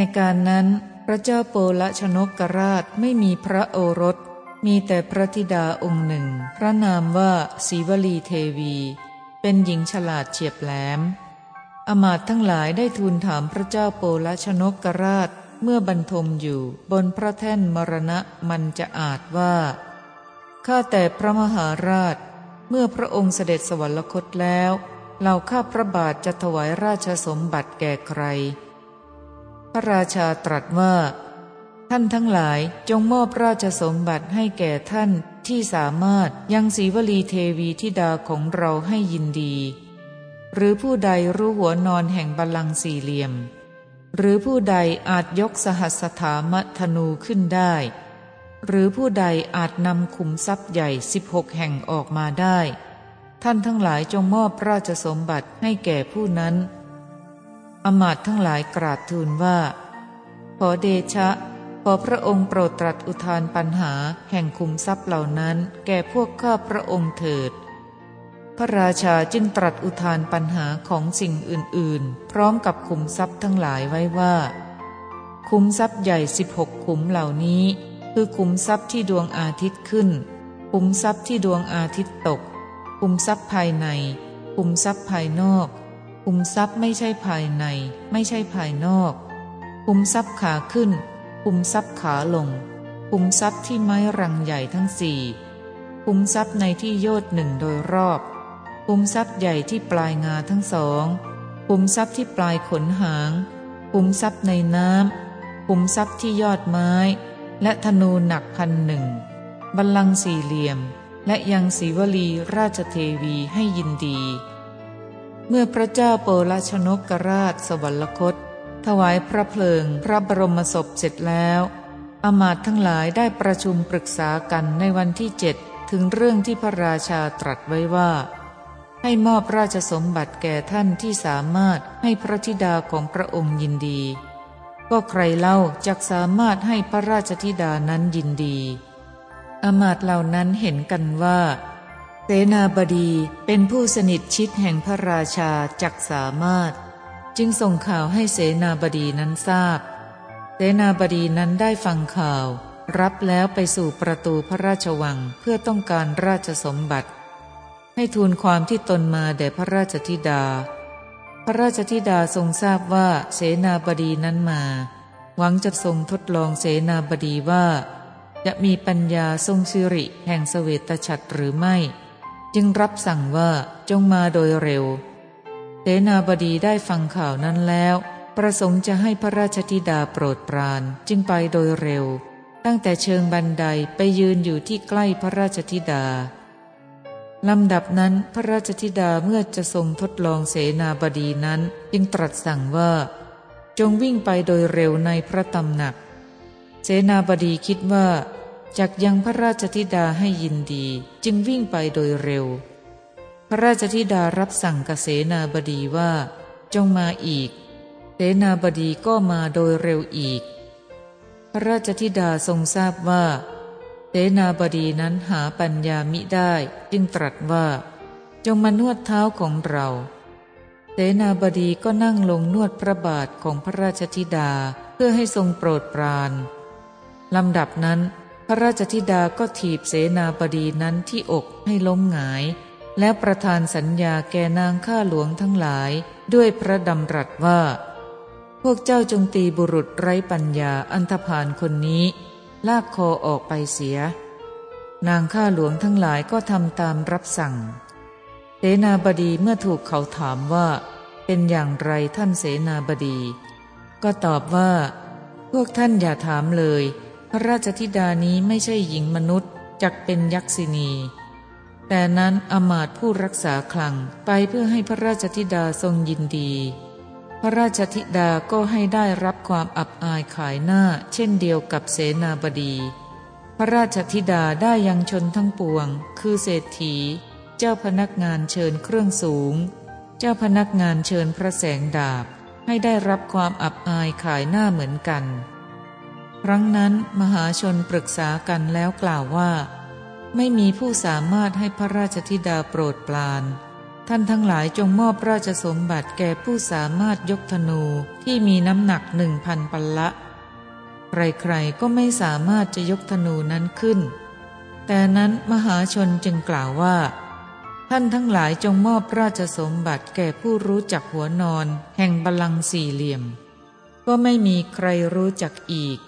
ในการนั้นพระเจ้าโปลชนกกราชไม่มีพระโอรส มีแต่พระธิดาองค์หนึ่ง พระนามว่าศีวลีเทวี เป็นหญิงฉลาดเฉียบแหลม อมาตทั้งหลายได้ทูลถามพระเจ้าโปลชนกกราชเมื่อบรรทมอยู่บนพระแท่นมรณะมันจะอาจว่า ข้าแต่พระมหาราช เมื่อพระองค์เสด็จสวรรคตแล้ว เราข้าพระบาทจะถวายราชสมบัติแก่ใคร ระราชาตรัสว่า ท่านทั้งหลายจงมอบราชสมบัติให้แก่ท่านที่สามารถยังศีวลีเทวีธิดาของเราให้ยินดี หรือผู้ใดรู้หัวนอนแห่งบัลลังก์สี่เหลี่ยม หรือผู้ใดอาจยกสหัสถามธนูขึ้นได้ หรือผู้ใดอาจนำขุมทรัพย์ใหญ่สิบหกแห่งออกมาได้ ท่านทั้งหลายจงมอบราชสมบัติให้แก่ผู้นั้น อมาตทั้งหลายกราบทูลว่า ขอเดชะ ขอพระองค์โปรดตรัสอุทานปัญหาแห่งคุมทรัพย์เหล่านั้น แก่พวกข้าพระองค์เถิด พระราชาจึงตรัสอุทานปัญหาของสิ่งอื่นๆ พร้อมกับคุมทรัพย์ทั้งหลายไว้ว่า คุมทรัพย์ใหญ่สิบหกขุมเหล่านี้ คือคุมทรัพย์ที่ดวงอาทิตย์ขึ้น คุมทรัพย์ที่ดวงอาทิตย์ตก คุมทรัพย์ภายใน คุมทรัพย์ภายนอก คุมทรัพย์ไม่ใช่ภายใน ไม่ใช่ภายนอก คุมทรัพย์ขาขึ้น คุมทรัพย์ขาลง คุมทรัพย์ที่ไม้รังใหญ่ทั้งสี่คุมทรัพย์ในที่โยดหนึ่งโดยรอบ คุมทรัพย์ใหญ่ที่ปลายงาทั้งสอง คุมทรัพย์ที่ปลายขนหาง คุมทรัพย์ในน้ำคุมทรัพย์ที่ยอดไม้ และธนูหนักพันหนึ่งบัลลังก์สี่เหลี่ยม และยังศีวลีราชเทวีให้ยินดี เมื่อพระเจ้าโปลชนกกราชสวรรคต ถวายพระเพลิงพระบรมศพเสร็จแล้วอมาตทั้งหลายได้ประชุมปรึกษากันในวันที่เจ็ดถึงเรื่องที่พระราชาตรัสไว้ว่า ให้มอบราชสมบัติแก่ท่านที่สามารถให้พระธิดาของพระองค์ยินดี ก็ใครเล่าจักสามารถให้พระราชธิดานั้นยินดีอมาตเหล่านั้นเห็นกันว่า เสนาบดีเป็นผู้สนิทชิดแห่งพระราชาจักสามารถ จึงส่งข่าวให้เสนาบดีนั้นทราบ เสนาบดีนั้นได้ฟังข่าว รับแล้วไปสู่ประตูพระราชวังเพื่อต้องการราชสมบัติ ให้ทูลความที่ตนมาแด่พระราชธิดา พระราชธิดาทรงทราบว่าเสนาบดีนั้นมา หวังจะทรงทดลองเสนาบดีว่า จะมีปัญญาทรงสิริแห่งสเวตฉัตรหรือไม่ จึงรับสั่งว่าจงมาโดยเร็วเสนาบดีได้ฟังข่าวนั้นแล้ว ประสงค์จะให้พระราชธิดาโปรดปรานจึงไปโดยเร็ว ตั้งแต่เชิงบันไดไปยืนอยู่ที่ใกล้พระราชธิดาลำดับนั้นพระราชธิดาเมื่อจะทรงทดลองเสนาบดีนั้น จึงตรัสสั่งว่า จงวิ่งไปโดยเร็วในพระตำหนัก เสนาบดีคิดว่า จักยังพระราชธิดาให้ยินดีจึงวิ่งไปโดยเร็ว พระราชธิดารับสั่งกับเสนาบดีว่า จงมาอีก เสนาบดีก็มาโดยเร็วอีก พระราชธิดาทรงทราบว่า เสนาบดีนั้นหาปัญญามิได้จึงตรัสว่า จงมานวดเท้าของเรา เสนาบดีก็นั่งลงนวดพระบาทของพระราชธิดาเพื่อให้ทรงโปรดปรานลำดับนั้น พระราชธิดาก็ถีบเสนาบดีนั้นที่อกให้ล้มหงาย แล้วประทานสัญญาแก่นางข้าหลวงทั้งหลายด้วยพระดำรัสว่า พวกเจ้าจงตีบุรุษไร้ปัญญาอันธพาลคนนี้ ลากคอออกไปเสีย นางข้าหลวงทั้งหลายก็ทำตามรับสั่ง เสนาบดีเมื่อถูกเขาถามว่า เป็นอย่างไรท่านเสนาบดี ก็ตอบว่า พวกท่านอย่าถามเลย พระราชธิดานี้ไม่ใช่หญิงมนุษย์จักเป็นยักษินี แต่นั้นอมาตผู้รักษาคลังไปเพื่อให้พระราชธิดาทรงยินดี พระราชธิดาก็ให้ได้รับความอับอายขายหน้า เช่นเดียวกับเสนาบดี พระราชธิดาได้ยังชนทั้งปวง คือเศรษฐี เจ้าพนักงานเชิญเครื่องสูง เจ้าพนักงานเชิญพระแสงดาบ ให้ได้รับความอับอายขายหน้าเหมือนกัน ครั้งนั้นมหาชนปรึกษากันแล้วกล่าวว่า ไม่มีผู้สามารถให้พระราชธิดาโปรดปราน ท่านทั้งหลายจงมอบราชสมบัติแก่ผู้สามารถยกธนูที่มีน้ำหนักหนึ่งพันปัลละ ใครๆก็ไม่สามารถจะยกธนูนั้นขึ้น แต่นั้นมหาชนจึงกล่าวว่า ท่านทั้งหลายจงมอบราชสมบัติแก่ผู้รู้จักหัวนอน แห่งบาลังสี่เหลี่ยม ก็ไม่มีใครรู้จักอีก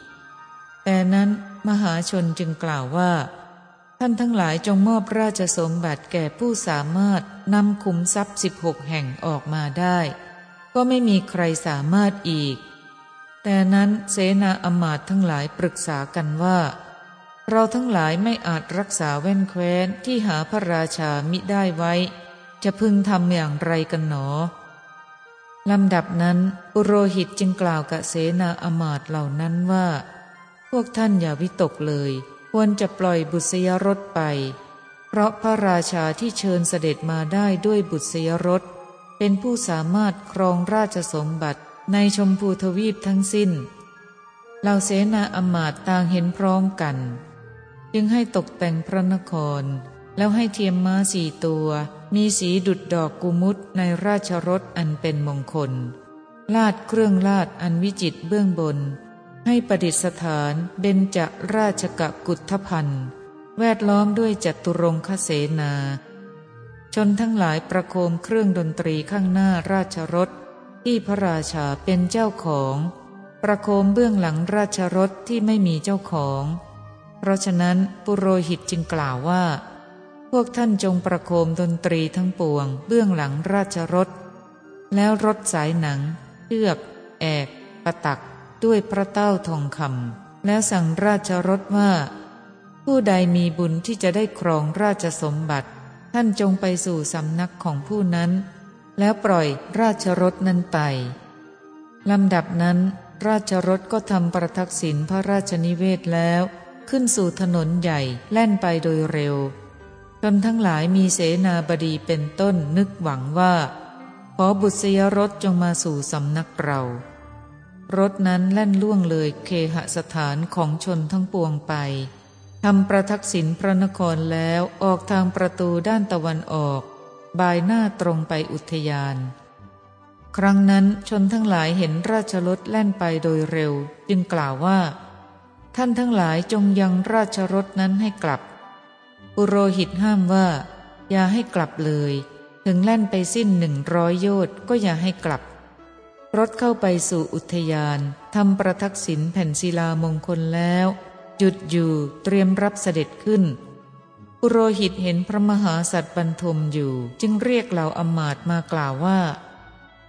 แต่นั้นมหาชนจึงกล่าวว่า ท่านทั้งหลายจงมอบราชสมบัติแก่ผู้สามารถนำขุมทรัพย์สิบหกแห่งออกมาได้ ก็ไม่มีใครสามารถอีก แต่นั้นเสนาอมาตทั้งหลายปรึกษากันว่า เราทั้งหลายไม่อาจรักษาแว่นแคว้นที่หาพระราชามิได้ไว้ จะพึงทำอย่างไรกันหนอลำดับนั้น ปุโรหิตจึงกล่าวกับเสนาอมาตเหล่านั้นว่า พวกท่านอย่าวิตกเลย ควรจะปล่อยบุษยรถไป เพราะพระราชาที่เชิญเสด็จมาได้ด้วยบุษยรถเป็นผู้สามารถครองราชสมบัติในชมพูทวีปทั้งสิ้นเหล่าเสนาอมาตต่างเห็นพร้อมกัน จึงให้ตกแต่งพระนคร แล้วให้เทียมม้าสี่ตัว มีสีดุดดอกกุมุตในราชรถอันเป็นมงคล ลาดเครื่องลาดอันวิจิตเบื้องบน ให้ประดิษฐานเบญจราชกกุฏพันธ์แวดล้อมด้วยจัตุรงคเสนา ชนทั้งหลายประโคมเครื่องดนตรีข้างหน้าราชรถ ที่พระราชาเป็นเจ้าของ ประโคมเบื้องหลังราชรถที่ไม่มีเจ้าของ เพราะฉะนั้นปุโรหิตจึงกล่าวว่า พวกท่านจงประโคมดนตรีทั้งปวง เบื้องหลังราชรถ แล้วรถสายหนังเชือก แอกปะตัก ด้วยพระเต้าทองคำแล้วสั่งราชรถว่า ผู้ใดมีบุญที่จะได้ครองราชสมบัติ ท่านจงไปสู่สำนักของผู้นั้น แล้วปล่อยราชรถนั้นไปลำดับนั้น ราชรถก็ทำประทักษิณพระราชนิเวศแล้ว ขึ้นสู่ถนนใหญ่แล่นไปโดยเร็วจนทั้งหลายมีเสนาบดีเป็นต้นนึกหวังว่า ขอบุษยรถจงมาสู่สำนักเรา รถนั้นแล่นล่วงเลยเคหสถานของชนทั้งปวงไปทำประทักษิณพระนครแล้วออกทางประตูด้านตะวันออก บายหน้าตรงไปอุทยาน ครั้งนั้นชนทั้งหลายเห็นราชรถแล่นไปโดยเร็ว จึงกล่าวว่า ท่านทั้งหลายจงยังราชรถนั้นให้กลับปุโรหิตห้ามว่า อย่าให้กลับเลย ถึงแล่นไปสิ้นหนึ่งร้อยโยชน์ก็อย่าให้กลับ รถเข้าไปสู่อุทยานทำประทักษิณแผ่นศิลามงคลแล้ว หยุดอยู่เตรียมรับเสด็จขึ้นปุโรหิตเห็นพระมหาสัตว์บรรทมอยู่ จึงเรียกเหล่าอมาตมากล่าวว่า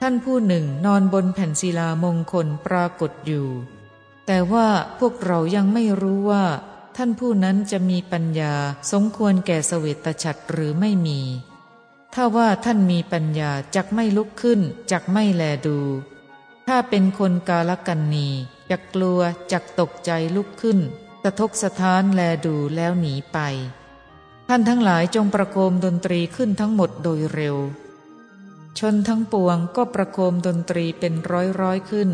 ท่านผู้หนึ่งนอนบนแผ่นศิลามงคลปรากฏอยู่ แต่ว่าพวกเรายังไม่รู้ว่า ท่านผู้นั้นจะมีปัญญาสมควรแก่สเวตฉัตรหรือไม่มี ถ้าว่าท่านมีปัญญาจักไม่ลุกขึ้นจักไม่แลดู ถ้าเป็นคนกาลกันนีจะกลัวจักตกใจลุกขึ้น สะทกสะท้านแลดูแล้วหนีไป ท่านทั้งหลายจงประโคมดนตรีขึ้นทั้งหมดโดยเร็ว ชนทั้งปวงก็ประโคมดนตรีเป็นร้อยร้อยขึ้น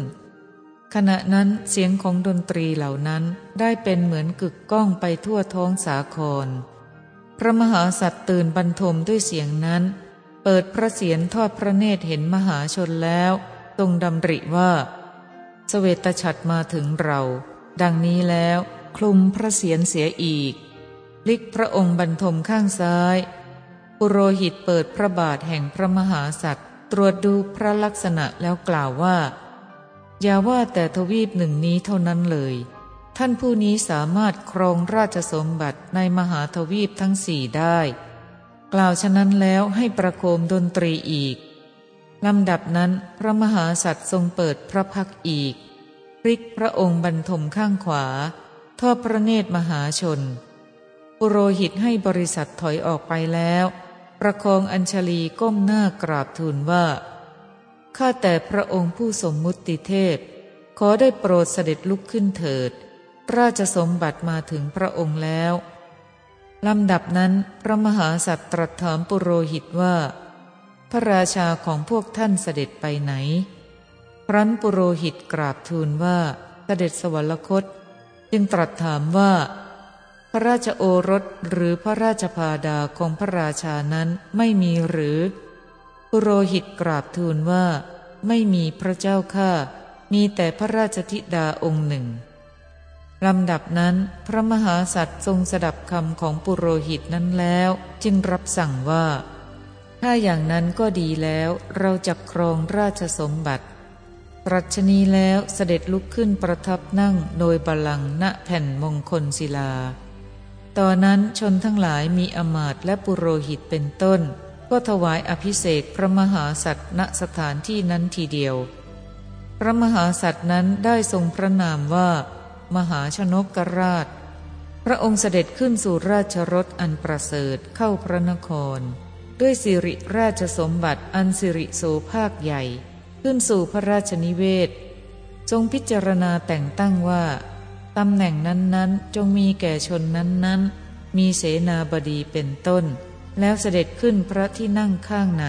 ขณะนั้นเสียงของดนตรีเหล่านั้นได้เป็นเหมือนกึกก้องไปทั่วท้องสาคร พระมหาสัตว์ตื่นบรรทมด้วยเสียงนั้น เปิดพระเสียรทอดพระเนตรเห็นมหาชนแล้ว ทรงดำริว่าสเสวตฉัตรมาถึงเรา ดังนี้แล้วคลุมพระเศียรเสียอีกลิกพระองค์บรรทมข้างซ้ายปุโรหิตเปิดพระบาทแห่งพระมหาสัตว์ ตรวจดูพระลักษณะแล้วกล่าวว่า อย่าว่าแต่ทวีปหนึ่งนี้เท่านั้นเลย ท่านผู้นี้สามารถครองราชสมบัติในมหาทวีปทั้งสี่ได้ กล่าวฉะนั้นแล้วให้ประโคมดนตรีอีก ลำดับนั้นพระมหาสัตว์ทรงเปิดพระพักอีกพลิกพระองค์บรรทมข้างขวา ทอดพระเนตรมหาชน ปุโรหิตให้บริษัทถอยออกไปแล้ว ประคองอัญชลีก้มหน้ากราบทูลว่า ข้าแต่พระองค์ผู้สมมุติเทพ ขอได้โปรดเสด็จลุกขึ้นเถิด ราชสมบัติมาถึงพระองค์แล้ว ลำดับนั้นพระมหาสัตว์ตรัสถามปุโรหิตว่า พระราชาของพวกท่านเสด็จไปไหน ครั้นปุโรหิตกราบทูลว่าเสด็จสวรรคต จึงตรัสถามว่า พระราชโอรสหรือพระราชพาดาของพระราชานั้นไม่มีหรือ ปุโรหิตกราบทูลว่า ไม่มีพระเจ้าข้ามีแต่พระราชธิดาองค์หนึ่งลำดับนั้นพระมหาสัตว์ทรงสดับคำของปุโรหิตนั้นแล้ว จึงรับสั่งว่า ถ้าอย่างนั้นก็ดีแล้วเราจะครองราชสมบัติ ตรัชนีแล้วเสด็จลุกขึ้นประทับนั่งโดยบาลังณแผ่นมงคลศิลา ตอนนั้นชนทั้งหลายมีอมาตและปุโรหิตเป็นต้น ก็ถวายอภิเษกพระมหาสัตว์ณสถานที่นั้นทีเดียว พระมหาสัตว์นั้นได้ทรงพระนามว่า มหาชนกราช พระองค์เสด็จขึ้นสู่ราชรถอันประเสริฐเข้าพระนคร ด้วยสิริราชสมบัติอันสิริโสภาคใหญ่ ขึ้นสู่พระราชนิเวศ ทรงพิจารณาแต่งตั้งว่าตำแหน่งนั้นๆ จงมีแก่ชนนั้นๆ มีเสนาบดีเป็นต้น แล้วเสด็จขึ้นพระที่นั่งข้างใน